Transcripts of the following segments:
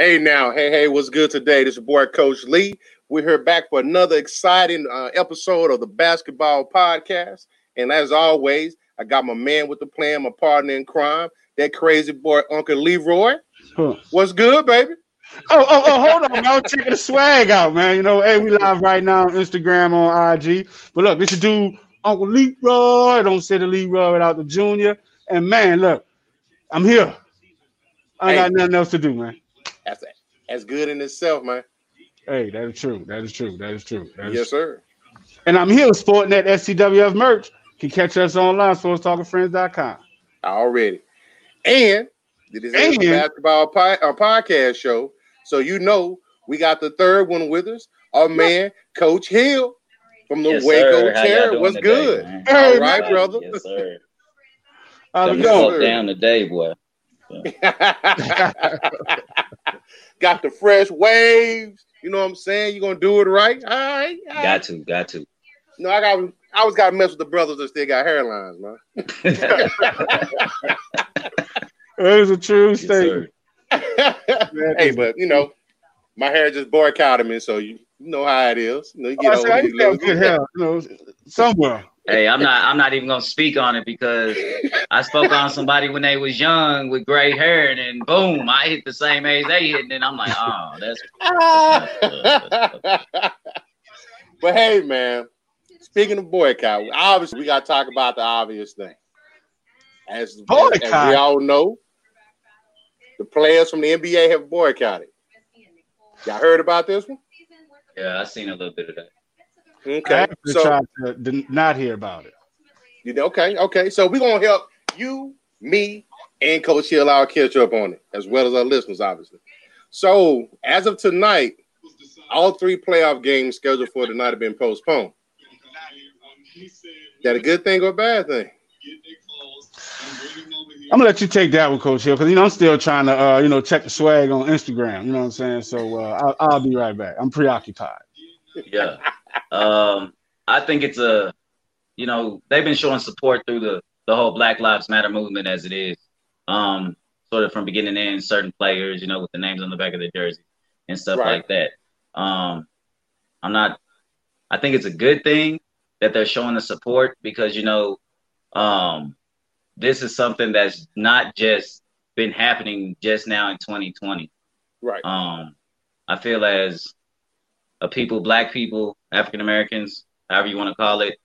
Hey now, hey, hey, what's good today? This is your boy Coach Lee. We're here back for another exciting uh, episode of the Basketball Podcast. And as always, I got my man with the plan, my partner in crime, that crazy boy Uncle Leroy. Huh. What's good, baby? Oh, oh, oh, hold on, man. Checking the swag out, man. You know, hey, we live right now on Instagram, on IG. But look, this is dude, Uncle Leroy. Don't say the Leroy without the junior. And man, look, I'm here. I hey, got nothing else to do, man. That's that's good in itself, man. Hey, that is true. That is true. That is true. That is yes, sir. And I'm here sporting that STWF merch. You can catch us online, sportstalkwithfriends.com. Already. And this is a basketball po- uh, podcast show. So you know we got the third one with us. Our man, Coach Hill from the yes, Waco Terror. What's today, good? Man? All right, man. brother. Yes, sir. How's it going? Down today, boy. got the fresh waves. You know what I'm saying? You're gonna do it right. All right. All right. Got to, got to. No, I got I was gotta mess with the brothers that still got hairlines, man. it is a true statement. hey, but you know, my hair just boycotted me, so you, you know how it is. You know, you oh, get oh, I good hair, you know, somewhere. Hey, I'm not. I'm not even gonna speak on it because I spoke on somebody when they was young with gray hair, and then boom, I hit the same age they hit, and then I'm like, oh, that's. but hey, man, speaking of boycott, obviously we got to talk about the obvious thing. As, as, as we all know, the players from the NBA have boycotted. Y'all heard about this one? Yeah, I seen a little bit of that. Okay, I so to not hear about it. You know, okay, okay. So we're gonna help you, me, and Coach Hill our catch up on it, as well as our listeners, obviously. So as of tonight, all three playoff games scheduled for tonight have been postponed. Is that a good thing or a bad thing? I'm gonna let you take that one, Coach Hill, because you know I'm still trying to uh, you know check the swag on Instagram. You know what I'm saying? So uh, I'll, I'll be right back. I'm preoccupied. Yeah, um, I think it's a, you know, they've been showing support through the the whole Black Lives Matter movement as it is, um, sort of from beginning to end. Certain players, you know, with the names on the back of the jersey and stuff right. like that. Um, I'm not. I think it's a good thing that they're showing the support because you know, um, this is something that's not just been happening just now in 2020. Right. Um, I feel as a people, black people, African Americans, however you want to call it,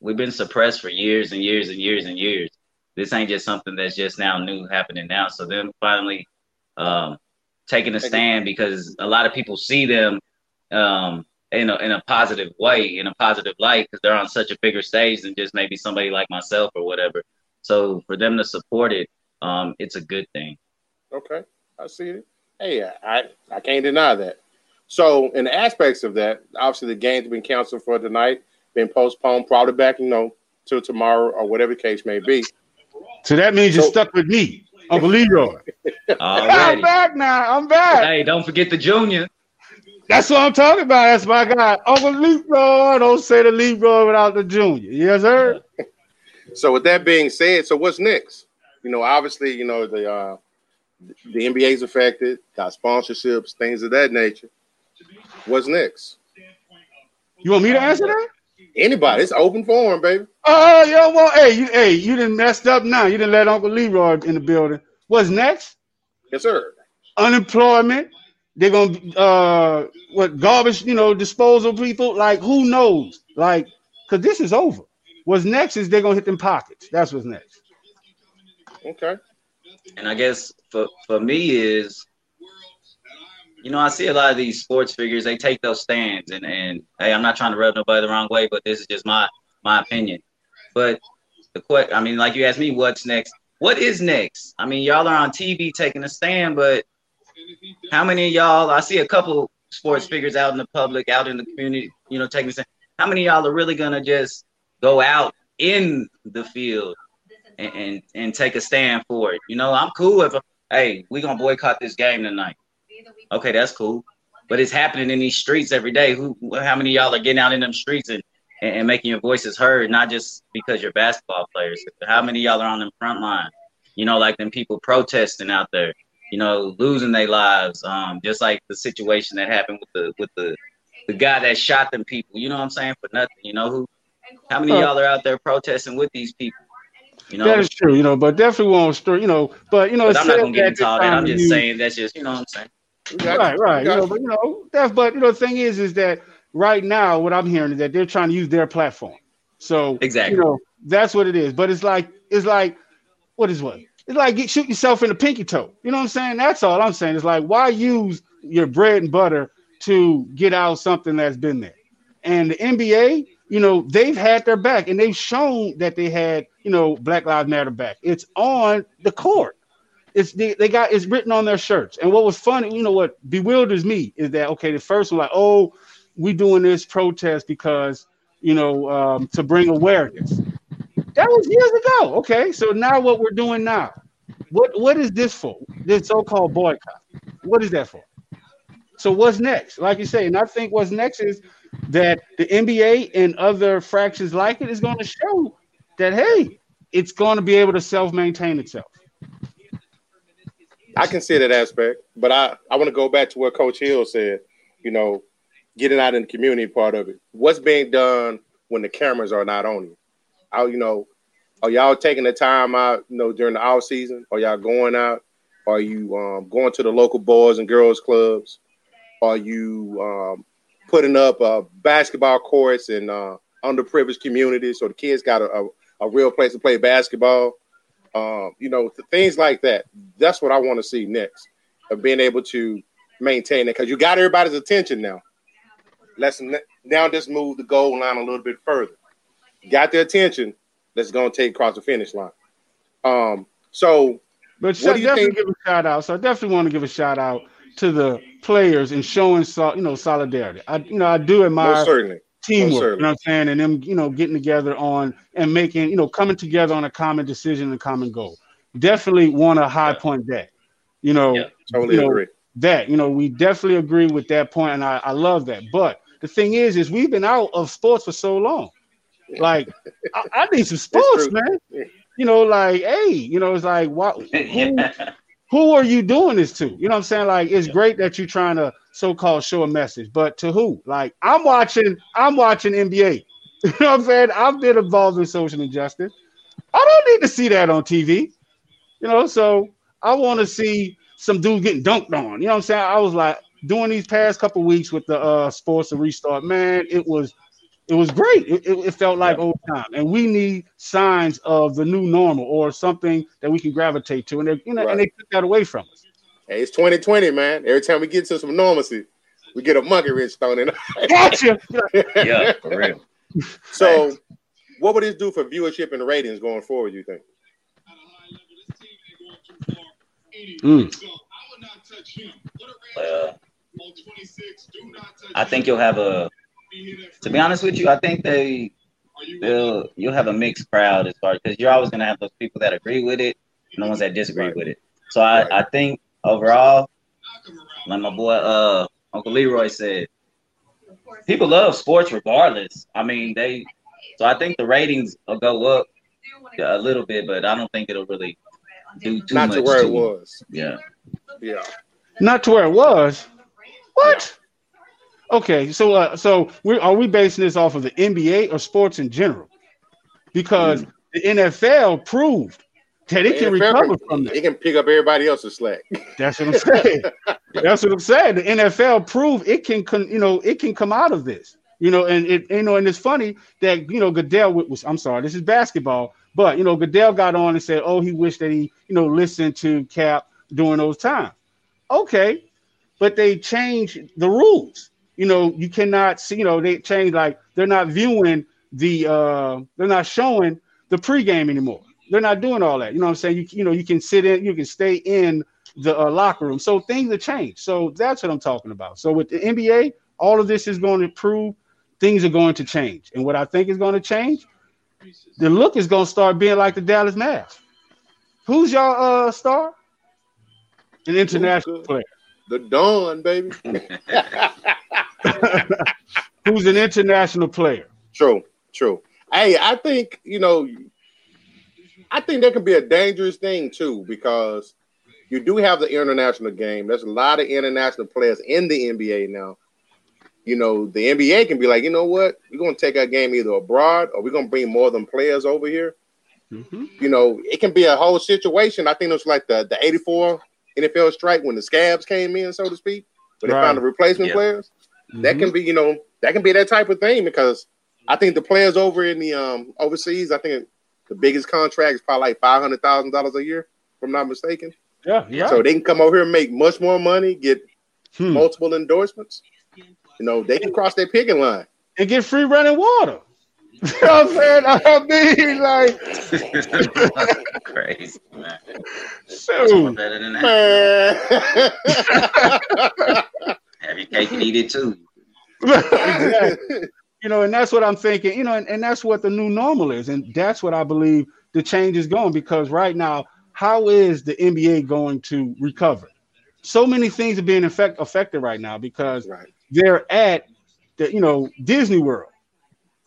we've been suppressed for years and years and years and years. This ain't just something that's just now new happening now. So then finally um, taking a stand because a lot of people see them um, in a, in a positive way, in a positive light, because they're on such a bigger stage than just maybe somebody like myself or whatever. So for them to support it, um, it's a good thing. Okay, I see it. Hey, I I can't deny that. So in aspects of that, obviously the game's been canceled for tonight, been postponed, probably back, you know, till tomorrow or whatever the case may be. So that means so, you're stuck with me, Uncle Leroy. I'm back now. I'm back. Hey, don't forget the junior. That's what I'm talking about. That's my guy, Uncle Leroy. Don't say the Leroy without the junior. Yes, sir. So with that being said, so what's next? You know, obviously, you know the uh, the NBA's affected, got sponsorships, things of that nature. What's next? You want me to answer that? Anybody, it's open forum, baby. Oh, uh, yo, well, hey, you, hey, you didn't messed up now. You didn't let Uncle Leroy in the building. What's next? Yes, sir. Unemployment. They're gonna uh what garbage, you know, disposal people. Like who knows? Like, cause this is over. What's next is they're gonna hit them pockets. That's what's next. Okay. And I guess for for me is, you know, I see a lot of these sports figures. They take those stands, and and hey, I'm not trying to rub nobody the wrong way, but this is just my my opinion. But the question, I mean, like you asked me, what's next? What is next? I mean, y'all are on TV taking a stand, but how many of y'all? I see a couple sports figures out in the public, out in the community, you know, taking a stand. How many y'all are really gonna just go out in the field and, and, and take a stand for it. You know, I'm cool if, hey, we gonna boycott this game tonight. Okay, that's cool. But it's happening in these streets every day. Who, how many y'all are getting out in them streets and, and, and making your voices heard, not just because you're basketball players. How many y'all are on the front line? You know, like them people protesting out there. you know, losing their lives. Um, just like the situation that happened with the with the the guy that shot them people. You know what I'm saying? For nothing. You know who? How many of y'all are out there protesting with these people? You know, that is true. You know, but definitely won't story. You know, but you know, but I'm not gonna get into all that. I'm just saying that's just you know what I'm saying. Right, right. You know, but you know, that's but you know, the thing is, is that right now what I'm hearing is that they're trying to use their platform. So exactly, you know, that's what it is. But it's like it's like what is what? It's like get, shoot yourself in the pinky toe. You know what I'm saying? That's all I'm saying. It's like why use your bread and butter to get out something that's been there? And the NBA, you know, they've had their back and they've shown that they had, you know, Black Lives Matter back. It's on the court. It's they, got it's written on their shirts. And what was funny, you know, what bewilders me is that okay, the first one like, oh, we doing this protest because you know um, to bring awareness. That was years ago. Okay, so now what we're doing now? What what is this for? This so-called boycott. What is that for? So what's next? Like you say, and I think what's next is that the NBA and other fractions like it is going to show that hey, it's going to be able to self-maintain itself. I can see that aspect, but I, I want to go back to what Coach Hill said, you know, getting out in the community part of it. What's being done when the cameras are not on you? How, you know, are y'all taking the time out, you know, during the off season? Are y'all going out? Are you um, going to the local boys and girls clubs? Are you um, putting up uh, basketball courts in uh, underprivileged communities so the kids got a, a, a real place to play basketball? Um, you know, things like that. That's what I want to see next of being able to maintain it because you got everybody's attention now. Let's now just move the goal line a little bit further. Got their attention. Let's go and take across the finish line. Um, so, but what do you definitely think? give a shout out. So I definitely want to give a shout out to the players and showing you know solidarity. I you know I do admire Most certainly teamwork. You know what I'm saying? And them, you know, getting together on and making, you know, coming together on a common decision and common goal. Definitely want to high yeah. point that. You know, yeah, totally you know, agree. That, you know, we definitely agree with that point, and I, I love that. But the thing is, is we've been out of sports for so long. Like, I, I, need some sports, man. You know, like, hey, you know, it's like, what? Who, who are you doing this to? You know what I'm saying? Like, it's great that you're trying to so-called show a message, but to who? Like I'm watching, I'm watching NBA. You know what I'm saying? I've been involved in social injustice. I don't need to see that on TV. You know, so I want to see some dude getting dunked on. You know what I'm saying? I was like doing these past couple weeks with the uh sports and restart. Man, it was it was great. It, it, it felt like yeah. old time, and we need signs of the new normal or something that we can gravitate to. And they, you know, right. and they took that away from us. Hey, it's 2020, man. Every time we get to some normalcy, we get a monkey wrench thrown in. gotcha. yeah, for real. So, what would this do for viewership and ratings going forward? You think? Mm. I think you'll have a. To be honest with you, I think they they'll you'll have a mixed crowd as far because you're always gonna have those people that agree with it and the ones that disagree right. with it. So I, right. I think overall, like my boy uh Uncle Leroy said, people love sports regardless. I mean, they so I think the ratings will go up a little bit, but I don't think it'll really do too Not much. to where to, it was. Yeah. Yeah. Not to where it was. What? Okay, so uh, so we are we basing this off of the NBA or sports in general? Because mm. the NFL proved that it can recover from that. It can pick up everybody else's slack. That's what I'm saying. That's what I'm saying. The NFL proved it can, you know, it can come out of this. You know, and it, you know, and it's funny that you know Goodell was. I'm sorry, this is basketball, but you know Goodell got on and said, "Oh, he wished that he, you know, listened to Cap during those times." Okay, but they changed the rules. You know, you cannot see. You know, they changed like they're not viewing the, uh they're not showing the pregame anymore. They're not doing all that. You know what I'm saying? You, you know, you can sit in, you can stay in the uh, locker room. So things have changed. So that's what I'm talking about. So with the NBA, all of this is going to improve. Things are going to change. And what I think is going to change, the look is going to start being like the Dallas Mavs. Who's your uh, star? An international player. The Dawn, baby. Who's an international player? True, true. Hey, I think you know I think that can be a dangerous thing too, because you do have the international game. There's a lot of international players in the NBA now. You know, the NBA can be like, you know what, we're gonna take our game either abroad or we're gonna bring more than players over here. Mm-hmm. You know, it can be a whole situation. I think it was like the the '84 NFL strike when the scabs came in, so to speak, but they right. found the replacement yeah. players. Mm-hmm. That can be, you know, that can be that type of thing because I think the players over in the um overseas, I think the biggest contract is probably like five hundred thousand dollars a year, if I'm not mistaken. Yeah, yeah. So they can come over here and make much more money, get hmm. multiple endorsements. You know, they can cross their picking line and get free running water. You know what I'm saying? I mean, like crazy, man. So better than that. Man. Have your cake and eat it too. You know, and that's what I'm thinking, you know, and, and that's what the new normal is. And that's what I believe the change is going because right now, how is the NBA going to recover? So many things are being effect, affected right now because right. they're at the, you know, Disney World,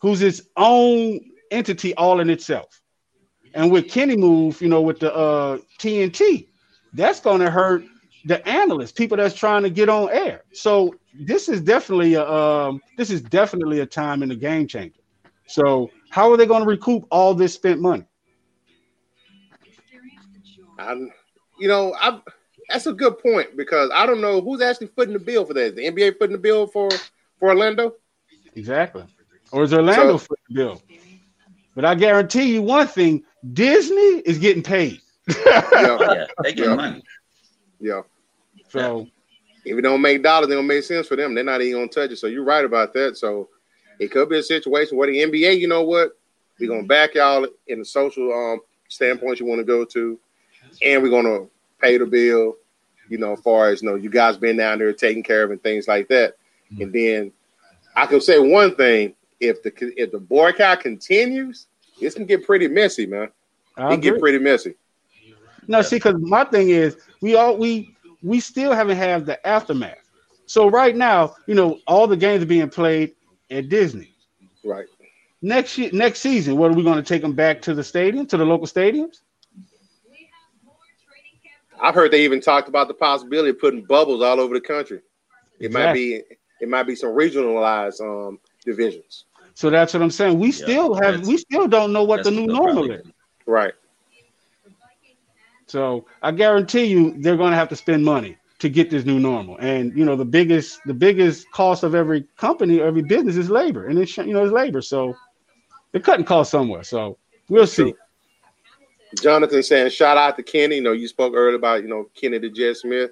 who's its own entity all in itself. And with Kenny move, you know, with the uh, TNT, that's going to hurt the analysts, people that's trying to get on air. So this is definitely a um, this is definitely a time in the game changer. So how are they going to recoup all this spent money? I'm, you know, I that's a good point because I don't know who's actually footing the bill for that. Is the NBA footing the bill for for Orlando? Exactly. Or is Orlando so, footing the bill? But I guarantee you one thing: Disney is getting paid. yeah, yeah they get yeah. money. Yeah. So if it don't make dollars, it don't make sense for them. They're not even gonna touch it. So you're right about that. So it could be a situation where the NBA, you know what, we're gonna back y'all in the social um standpoint you want to go to, and we're gonna pay the bill. You know, as far as you know, you guys been down there taking care of and things like that. Mm-hmm. And then I can say one thing: if the if the boycott continues, it's gonna get pretty messy, man. I it get pretty messy. No, see, because my thing is, we all we we still haven't had the aftermath. So right now, you know, all the games are being played at Disney. Right. Next year, next season, what are we going to take them back to the stadium, to the local stadiums? I've heard they even talked about the possibility of putting bubbles all over the country. It exactly. might be it might be some regionalized um, divisions. So that's what I'm saying. We yeah, still have we still don't know what the new normal is. Right. So I guarantee you they're going to have to spend money to get this new normal. And you know the biggest the biggest cost of every company, every business is labor, and it's you know it's labor. So they're cutting costs somewhere. So we'll see. Jonathan saying shout out to Kenny. You know you spoke earlier about you know Kenny the Jet Smith.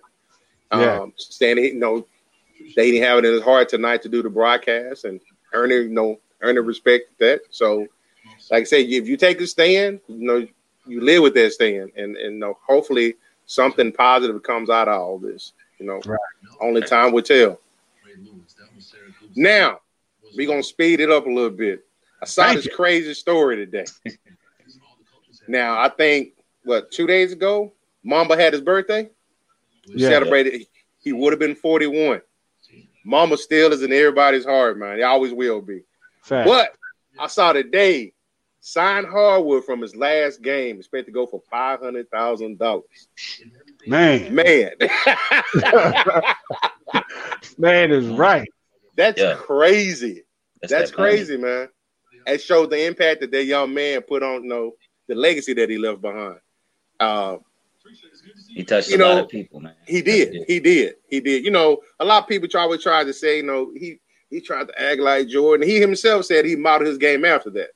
Um, yeah. standing, you know, they didn't have it in his heart tonight to do the broadcast and Ernie, you know, earning respect that. So, like I said, if you take a stand, you know, you live with that stand, and and you know, hopefully something positive comes out of all this. You know, right. only time will tell. Now we're gonna speed it up a little bit. I saw Thank this you. crazy story today. now I think what two days ago, Mamba had his birthday. We yeah. celebrated. He would have been 41. Mamba still is in everybody's heart, man. He always will be. Fact. But I saw today sign hardwood from his last game. Expect to go for five hundred thousand dollars. Man, man, man is right. That's yeah. crazy. That's, That's that crazy, man. It showed the impact that that young man put on, you know, the legacy that he left behind. Uh, he touched you a know, lot of people, man. He did. He did. He did. You know, a lot of people try always try to say, you know, he he tried to act like Jordan. He himself said he modeled his game after that.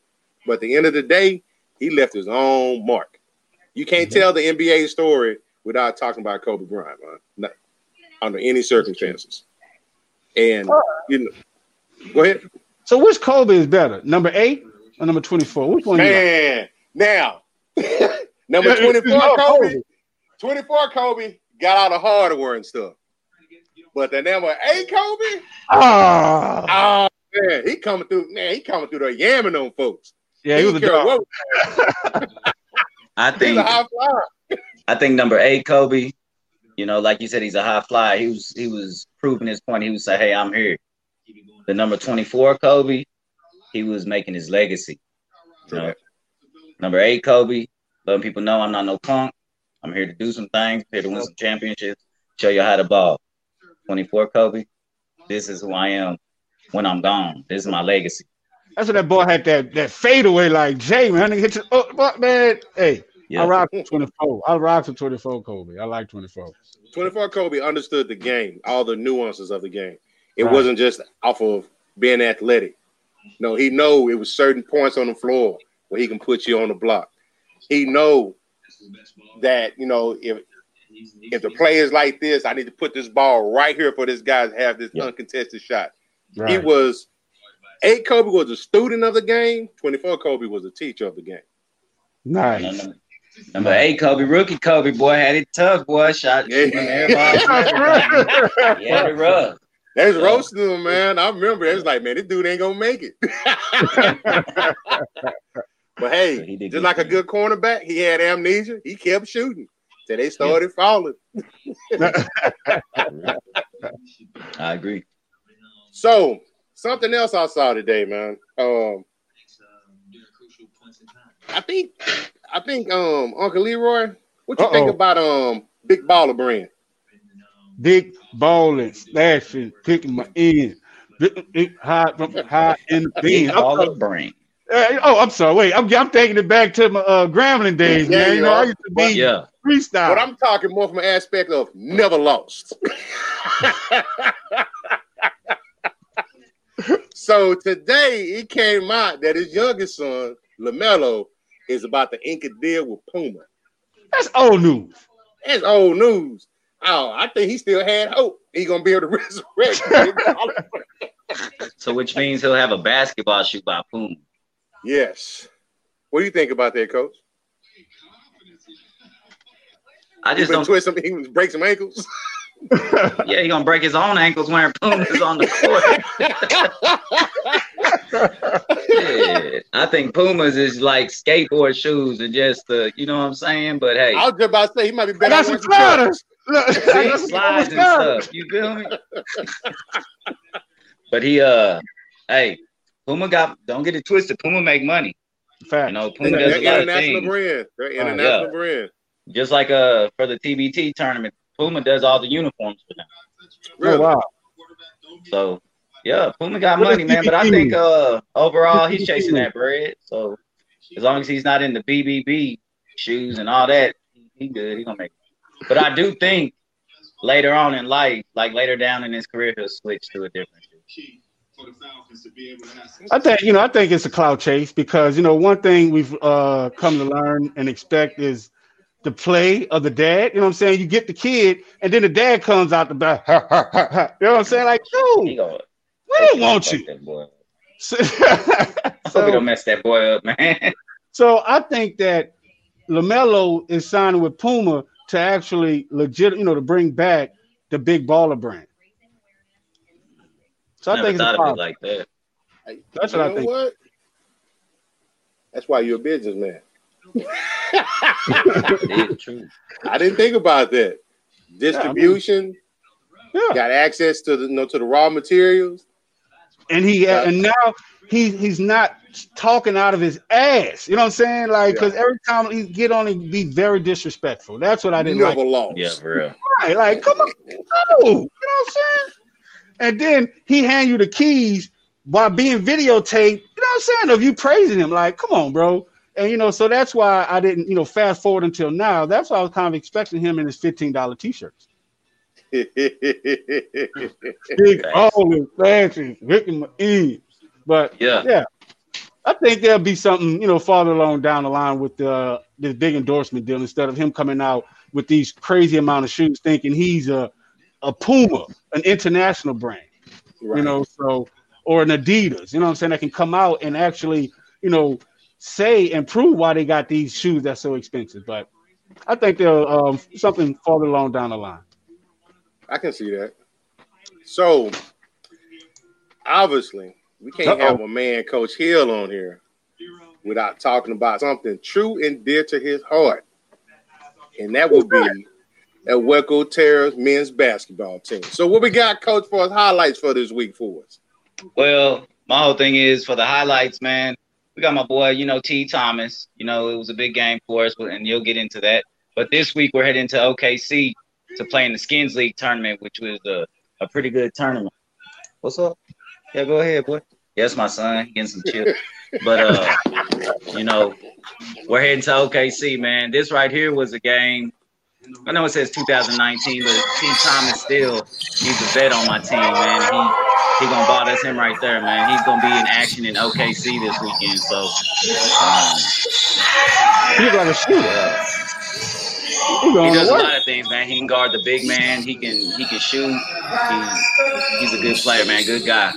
But at the end of the day, he left his own mark. You can't mm-hmm. tell the NBA story without talking about Kobe Bryant, man. Not under any circumstances. And you know, go ahead. So which Kobe is better, number eight or number twenty-four? Which one? Man, now number twenty-four Kobe. Twenty-four Kobe got all the hardware and stuff. But the number eight Kobe, oh, oh man, he coming through. Man, he coming through the yamming on folks. Yeah, he, he was a dog. I think I think number eight, Kobe. You know, like you said, he's a high flyer. He was he was proving his point. He was say, "Hey, I'm here." The number twenty four, Kobe. He was making his legacy. You know? Number eight, Kobe. Letting people know I'm not no punk. I'm here to do some things, here to win some championships, show you how to ball. 24 Kobe, this is who I am when I'm gone. This is my legacy. That's what that boy had that that fadeaway like Jay, man. Hit you, oh, man. Hey, yeah. I rock 24. I rock for 24 Kobe. I like 24. 24 Kobe understood the game, all the nuances of the game. It right. wasn't just off of being athletic. No, he know it was certain points on the floor where he can put you on the block. He know that you know if if the play is like this, I need to put this ball right here for this guy to have this yeah. uncontested shot. Right. He was eight. Kobe was a student of the game. Twenty four. Kobe was a teacher of the game. Nice. Number eight, Kobe, rookie Kobe, boy, had it tough, boy. Shot yeah. everybody. yeah, it rough. They was roasting him, man. I remember it was like, man, this dude ain't gonna make it. but hey, so just like a good cornerback, he had amnesia. He kept shooting till they started yeah. falling. I agree. So something else I saw today, man. Um, I think, I think, um, Uncle Leroy, what you Uh-oh. think about um Big Baller Brand? Big balling, slashing, kicking my end, big high from high in the beam. Big baller brain. oh, I'm sorry. Wait, I'm, I'm taking it back to my uh, Grambling days, yeah, man. You know, I used to be yeah. Freestyle. But I'm talking more from an aspect of never lost. so today it came out that his youngest son, LaMelo, is about to ink a deal with Puma. That's old news. That's old news. Oh, I think he still had hope. He gonna be able to resurrect. so, which means he'll have a basketball shoe by Puma. Yes. What do you think about that, Coach? I just don't twist some. He break some ankles. yeah, he gonna break his own ankles wearing Pumas on the court. yeah, I think Pumas is like skateboard shoes and just the, you know what I'm saying. But hey, I was just about to say he might be better. That's some sliders. See, slides and stuff. You feel me? but he, uh, hey, Puma got. Don't get it twisted. Puma make money. Fact. You know, Puma does a lot of things. Brand. They're international uh, yeah. brand. Just like uh for the TBT tournament, Puma does all the uniforms for them. Really? Oh, wow. So yeah, Puma got money, man. But I think uh overall he's chasing that bread. So as long as he's not in the BBB shoes and all that, he good. He gonna make. It. But I do think later on in life, like later down in his career, he'll switch to a different shoe. I think you know. I think it's a cloud chase because you know one thing we've uh, come to learn and expect is the play of the dad. You know what I'm saying? You get the kid, and then the dad comes out the back. you know what I'm saying? Like, dude, we don't want you. So, I hope we don't mess that boy up, man. so I think that LaMelo is signing with Puma to actually legit, you know, to bring back the big baller brand. So Never I think thought it's of it like that. That's what I think. What? That's why you're a businessman. True. I didn't think about that. Distribution. Yeah, I mean, yeah. Got access to the you know, to the raw materials. And he uh, and now he he's not talking out of his ass. You know what I'm saying? Like because yeah. every time he get on he be very disrespectful. That's what I didn't Never like. lost. Yeah, for real. Right, like come on, no. You know what I'm saying? And then he hand you the keys while being videotaped. You know what I'm saying? Of you praising him, like, come on, bro. And you know, so that's why I didn't, you know, fast forward until now. That's why I was kind of expecting him in his fifteen dollar t-shirts. Big all in fancy, licking my ears. But yeah, yeah, I think there'll be something, you know, farther along down the line with the this big endorsement deal instead of him coming out with these crazy amount of shoes, thinking he's a a Puma, an international brand, right. you know, so or an Adidas, you know what I'm saying, that can come out and actually, you know, say and prove why they got these shoes that's so expensive. But I think they're um, something farther along down the line. I can see that. So obviously, we can't Uh-oh. have a man, Coach Hill, on here without talking about something true and dear to his heart, and that would be at Waco Terrors men's basketball team. So, what we got, Coach, for us highlights for this week for us? Well, my whole thing is for the highlights, man we got my boy, you know, T. Thomas. You know, it was a big game for us, and you'll get into that. but this week we're heading to OKC to play in the Skins League tournament, which was a, a pretty good tournament. What's up? Yeah, go ahead, boy. Yes, my son, getting some chill. but uh, you know, we're heading to OKC, man. This right here was a game. I know it says 2019, but T. Thomas still he's a vet on my team, man. He he gonna ball. That's him right there, man. He's gonna be in action in OKC this weekend. So um, he's like a shooter. He does a lot of things, man. He can guard the big man. He can he can shoot. He's he's a good player, man. Good guy.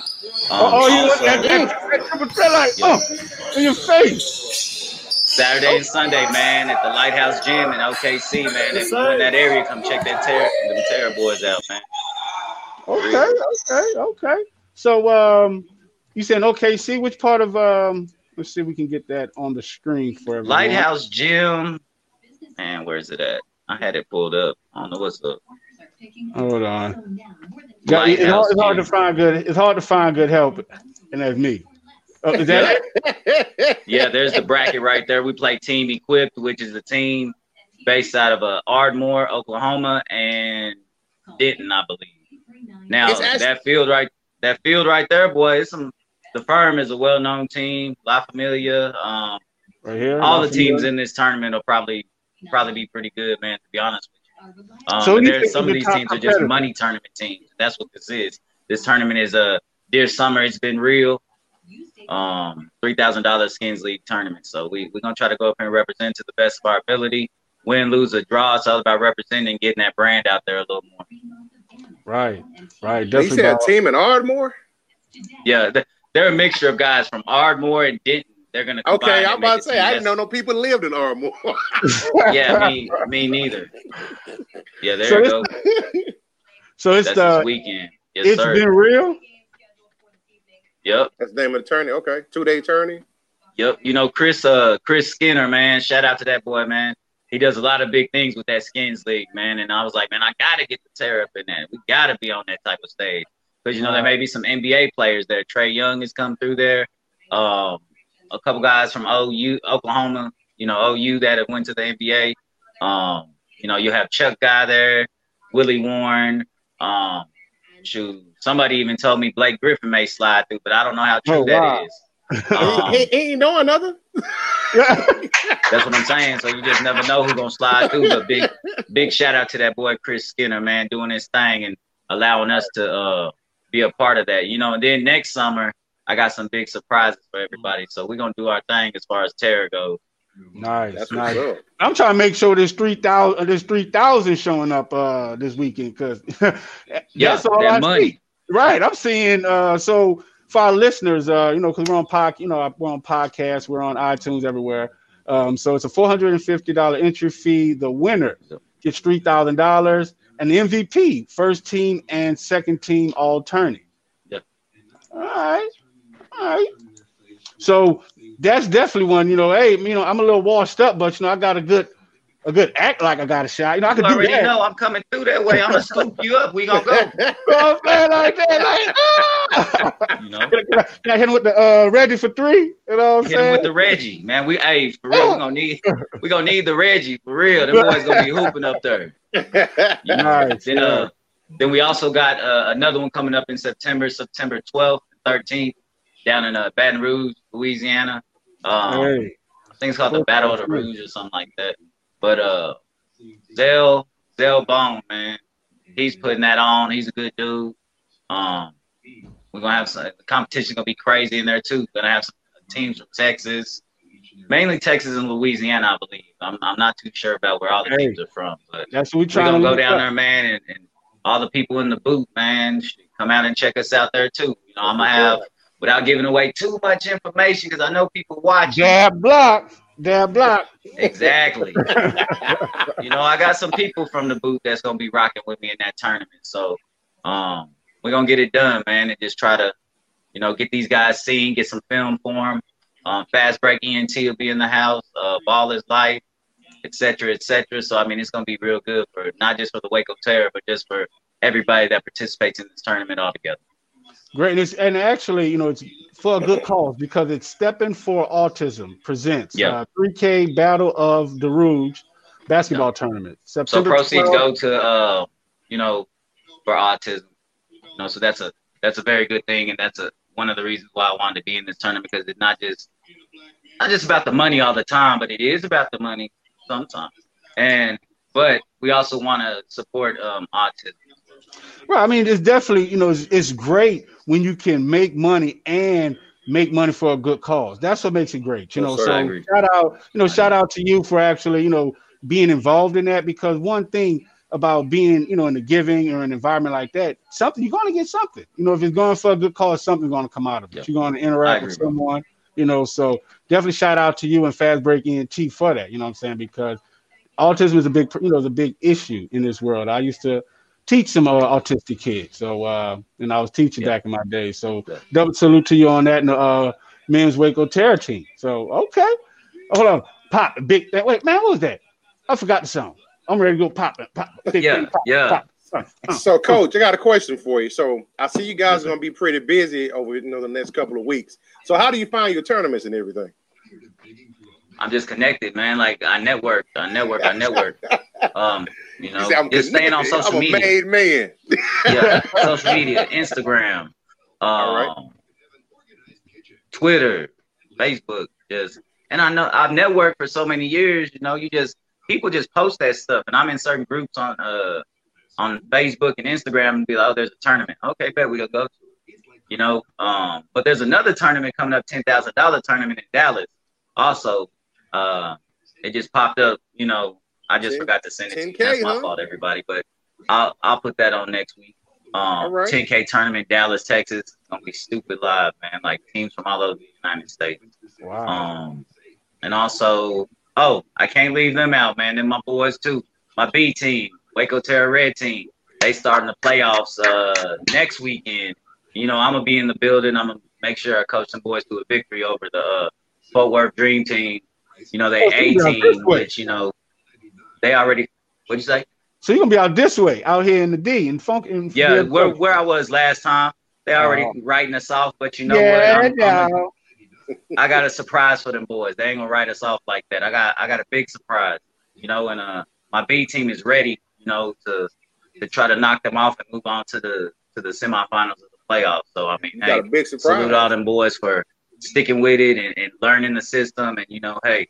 Um, oh, you also, that, that, that, like, yeah. oh, in your face. Saturday and Sunday, man, at the Lighthouse Gym in OKC, man. If you're in that area, come check that Terror, them Terror boys out, man. Okay, okay, okay. So, um, you saying OKC? Which part of um? Let's see if we can get that on the screen for everyone. Lighthouse Gym. Man, where's it at? I had it pulled up. I don't know what's up. Hold on. Yeah, it's, hard, it's hard to find good. It's hard to find good help, and that's me. Oh, is that it? yeah, there's the bracket right there. We play Team Equipped, which is a team based out of uh, Ardmore, Oklahoma, and Denton, I believe. Now actually- that field right, that field right there, boy, it's some. The firm is a well-known team, La Familia. Um, right here, all La the Familia. teams in this tournament will probably probably be pretty good, man. To be honest with um, so there's some of these teams are just money tournament teams. That's what this is. This tournament is a dear summer. It's been real. Um, three thousand dollars skins league tournament. So we we're gonna try to go up and represent to the best of our ability. Win, lose, or draw. It's all about representing, getting that brand out there a little more. Right, right. Definitely. You said a team in Ardmore. Yeah, they're a mixture of guys from Ardmore and Denton they're gonna. Okay, I'm about to say I didn't know no people lived in Ardmore. yeah, me, me neither. Yeah, there so you go. So it's That's the weekend. Yes, it's sir. been real. Yep. That's the name of the attorney. Okay, two day attorney. Yep. You know Chris. Uh, Chris Skinner, man. Shout out to that boy, man. He does a lot of big things with that skins league, man. And I was like, man, I gotta get the tear up in that. We gotta be on that type of stage because you know there may be some NBA players there. Trae Young has come through there. Um, a couple guys from OU, Oklahoma, you know, OU that have went to the NBA. Um, you know, you have Chuck guy there, Willie Warren. Um, shoot, somebody even told me Blake Griffin may slide through, but I don't know how true oh, wow. that is. Um, he, he, ain't know another. that's what I'm saying. So you just never know who's gonna slide through. But big, big shout out to that boy Chris Skinner, man, doing his thing and allowing us to uh, be a part of that. You know, and then next summer I got some big surprises for everybody. So we're gonna do our thing as far as terror goes. Nice, That's nice. I'm trying to make sure there's three thousand, there's three thousand showing up uh this weekend because yeah, that's all that I money. See. Right, I'm seeing. Uh, so for our listeners, uh, you know, because we're on pod, you know, we're on podcasts, we're on iTunes everywhere. Um, so it's a four hundred and fifty dollar entry fee. The winner gets three thousand dollars, and the MVP, first team and second team all tourney. Yep. All right. All right. So that's definitely one. You know, hey, you know, I'm a little washed up, but you know, I got a good, a good act like I got a shot. You know, I can you do that. know I'm coming through that way. I'm gonna scoop you up. We gonna go. oh, man, like that, like, ah! you know, can I, can I hit him with the uh, Reggie for three? You know, what I'm hit saying? him with the Reggie, man. We, hey, for real, we gonna need, we gonna need the Reggie for real. The boys gonna be hooping up there. You know? Nice, then, uh, then we also got uh, another one coming up in September, September 12th, 13th down in uh, Baton Rouge, Louisiana. Um, hey. I think it's called the Battle of the Rouge or something like that. But uh, Zell Zell Bone, man, he's putting that on. He's a good dude. Um, we're gonna have some the competition gonna be crazy in there too. Gonna have some teams from Texas, mainly Texas and Louisiana, I believe. I'm, I'm not too sure about where all the hey, teams are from, but that's what we trying we're gonna go down up. there, man, and, and all the people in the booth, man, should come out and check us out there too. You know, I'm gonna have without giving away too much information because I know people watch. Dab block. Block. Exactly. you know, I got some people from the booth that's gonna be rocking with me in that tournament. So um we're gonna get it done, man, and just try to, you know, get these guys seen, get some film for them. Um, Fast Break ENT will be in the house, uh, Ball is Life, etc., etc. So I mean, it's gonna be real good for not just for the Wake Waco Terror, but just for everybody that participates in this tournament altogether. Great, and, actually, you know, it's for a good cause because it's Stepping for Autism presents yeah. uh, 3K Battle of the Rouge basketball tournament. September so proceeds 12th. go to uh, you know, for autism. You know, so that's a that's a very good thing, and that's a one of the reasons why I wanted to be in this tournament because it's not just not just about the money all the time, but it is about the money sometimes. And but we also want to support um, autism. Well, I mean, it's definitely you know it's, it's great when you can make money and make money for a good cause. That's what makes it great. You know, so shout out, you know, shout out to you for actually, you know, being involved in that because one thing about being, you know, in the giving or an environment like that, something you're going to get something. You know, if it's going for a good cause, something's going to come out of it. Yep. You're going to interact with someone. You know, so definitely shout out to you and Fast Break ENT for that. You know what I'm saying? Because autism is a big, you know, is a big issue in this world. I used to teach some uh, autistic kids. So, uh, and I was teaching yeah. back in my day. So, yeah. double salute to you on that. And uh, men's Waco Terror team. So, okay, hold on, pop big. That wait, man, what was that? I forgot the song. I'm ready to go pop it. Pop, big, yeah, pop, yeah. Pop. So, coach, I got a question for you. So, I see you guys are going to be pretty busy over you know the next couple of weeks. So, how do you find your tournaments and everything? I'm just connected, man. Like I network, I network, I network. Um, you know, you just staying on social I'm media. made man. yeah, social media, Instagram, um, Twitter, Facebook, just and I know I've networked for so many years. You know, you just people just post that stuff, and I'm in certain groups on uh on Facebook and Instagram and be like, oh, there's a tournament. Okay, bet we gonna go. You know, um, but there's another tournament coming up, ten thousand dollar tournament in Dallas. Also, uh, it just popped up. You know, I just 10, forgot to send it. 10K, That's my huh? fault, everybody. But I'll I'll put that on next week. Um, right. 10K tournament, Dallas, Texas. It's gonna be stupid live, man. Like teams from all over the United States. Wow. Um, and also, oh, I can't leave them out, man. And my boys too. My B team, Waco Terror Red team. They starting the playoffs uh, next weekend. You know, I'm gonna be in the building. I'm gonna make sure I coach some boys to a victory over the uh, Fort Worth Dream Team. You know, they oh, 18, which you know they already. What'd you say? So you're gonna be out this way, out here in the D and funk. And yeah, where where I was last time. They already oh. writing us off, but you know yeah, what? I'm, I'm a, I got a surprise for them boys. They ain't gonna write us off like that. I got I got a big surprise, you know, and uh my B team is ready, you know, to to try to knock them off and move on to the to the semifinals of the playoffs. So I mean, you hey, big surprise. salute all them boys for sticking with it and, and learning the system. And you know, hey,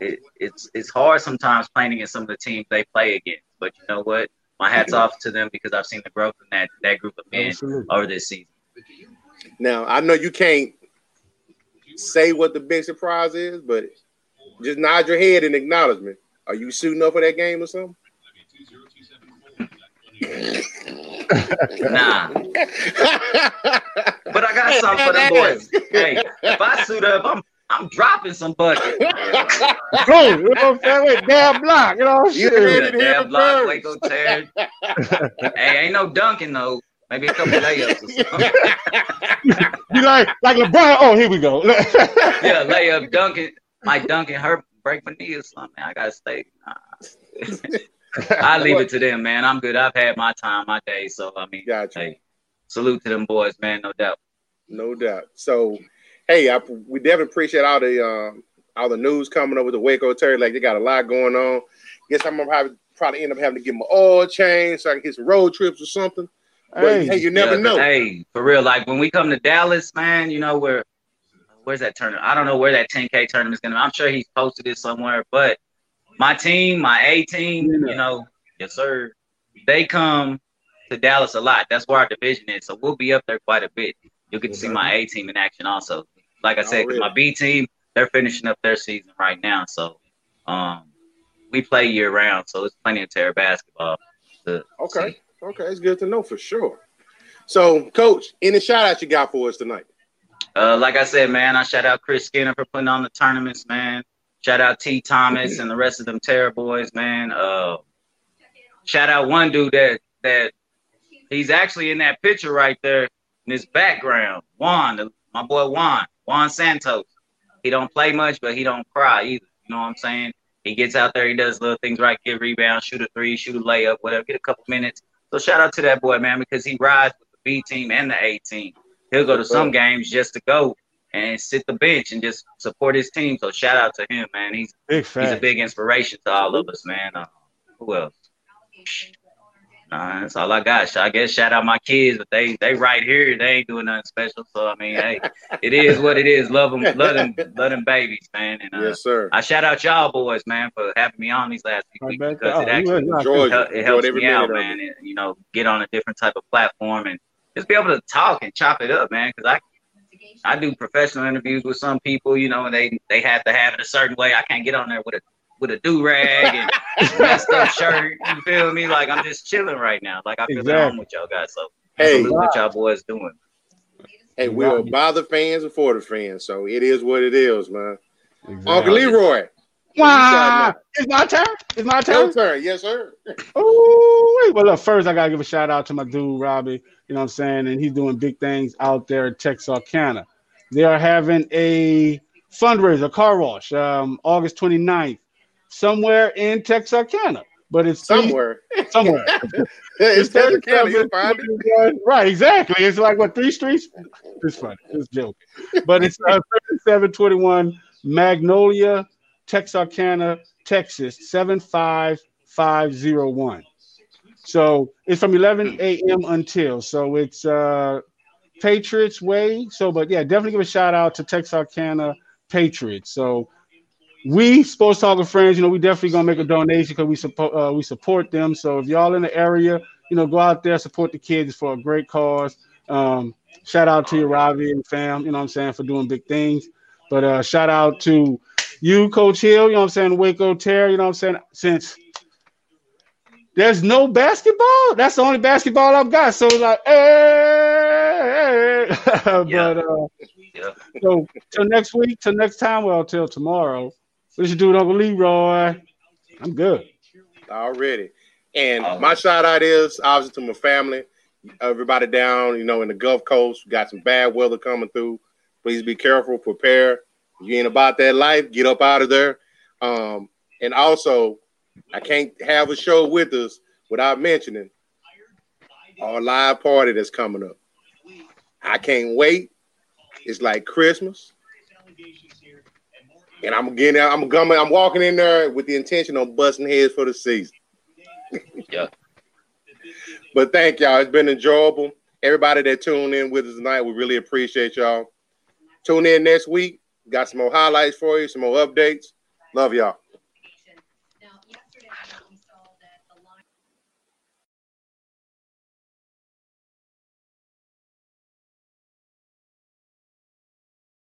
it, it's it's hard sometimes playing against some of the teams they play against. But you know what? My hats off to them because I've seen the growth in that that group of men Absolutely. over this season. Now I know you can't say what the big surprise is, but just nod your head in acknowledgement. Are you suiting up for that game or something? Nah. but I got something for the boys. Hey, if I suit up, I'm I'm dropping some buckets. Cool. You know what I'm saying? Wait, damn block. You know, You shit. Damn block. Waco tear. hey, ain't no dunking though. Maybe a couple layups or something. you like like LeBron? Oh, here we go. yeah, layup, dunking. Mike dunking hurt, break my knee or something. I gotta stay. I leave it to them, man. I'm good. I've had my time, my day. So I mean, gotcha. hey, salute to them boys, man. No doubt. No doubt. So, hey, I, we definitely appreciate all the um, all the news coming up with the Waco Terror. Like they got a lot going on. Guess I'm gonna probably, probably end up having to get my oil change so I can get some road trips or something. But hey, hey you never yeah, know. Hey, for real, like when we come to Dallas, man, you know where where's that tournament? I don't know where that 10K tournament is gonna. Be. I'm sure he's posted it somewhere, but my team, my A team, yeah. you know, yes sir, they come to Dallas a lot. That's where our division is, so we'll be up there quite a bit. You'll get to see my A team in action also. Like I said, because my B team, they're finishing up their season right now, so um, we play year round, so it's plenty of terror basketball. Okay, see. okay, it's good to know for sure. So, coach, any shout out you got for us tonight? Uh, like I said, man, I shout out Chris Skinner for putting on the tournaments, man. Shout out T Thomas and the rest of them Terror boys, man. Uh, shout out one dude that that he's actually in that picture right there in his background. Juan, my boy Juan, Juan Santos. He don't play much, but he don't cry either. You know what I'm saying? He gets out there, he does little things right, get rebound, shoot a three, shoot a layup, whatever, get a couple minutes. So shout out to that boy, man, because he rides with the B team and the A team. He'll go to some games just to go and sit the bench and just support his team. So shout out to him, man. He's Big he's a big inspiration to all of us, man. Uh, who else? Nah, that's all I got. I guess shout out my kids, but they they right here. They ain't doing nothing special. So I mean, hey, it is what it is. Love them, love them, love them babies, man. And uh, yes, sir. I shout out y'all boys, man, for having me on these last few weeks because it actually enjoyed, it, it helps me out, man. And, you know, get on a different type of platform and just be able to talk and chop it up, man. Because I I do professional interviews with some people, you know, and they they have to have it a certain way. I can't get on there with a with a do rag and messed up shirt. You feel me? Like I'm just chilling right now. Like I feel exactly. home with y'all guys. So hey, what y'all boys doing. Hey, we're by the fans and for the fans, so it is what it is, man. Exactly. Uncle Leroy. Wow, it's my turn. It's my turn. Your turn, yes, sir. Oh, well, look, first I gotta give a shout out to my dude Robbie. You know what I'm saying, and he's doing big things out there at Texarkana. They are having a fundraiser, a car wash, um, August 29th somewhere in Texarkana. But it's somewhere. somewhere. it's, Texarkana. You find it. Right, exactly. It's like what three streets? It's funny. It's joking. But it's uh, 3721 Magnolia, Texarkana, Texas, 75501. So it's from 11 a.m. until. So it's uh Patriots Way. So, but yeah, definitely give a shout out to Texarkana Patriots. So we sports talking friends, you know, we definitely gonna make a donation because we support uh, we support them. So if y'all in the area, you know, go out there support the kids for a great cause. Um, shout out to your Ravi and fam. You know what I'm saying for doing big things. But uh, shout out to you, Coach Hill. You know what I'm saying, Waco Terror. You know what I'm saying. Since there's no basketball, that's the only basketball I've got. So like, hey, but uh, so till next week, till next time, well, till tomorrow. What you do, Uncle Leroy? I'm good. Already. And my shout out is obviously to my family, everybody down, you know, in the Gulf Coast. got some bad weather coming through. Please be careful, prepare. You ain't about that life, get up out of there. Um, and also, I can't have a show with us without mentioning our live party that's coming up. I can't wait. It's like Christmas and I'm getting I'm coming, I'm walking in there with the intention of busting heads for the season. yeah. But thank y'all. It's been enjoyable. Everybody that tuned in with us tonight, we really appreciate y'all. Tune in next week. Got some more highlights for you, some more updates. Love y'all.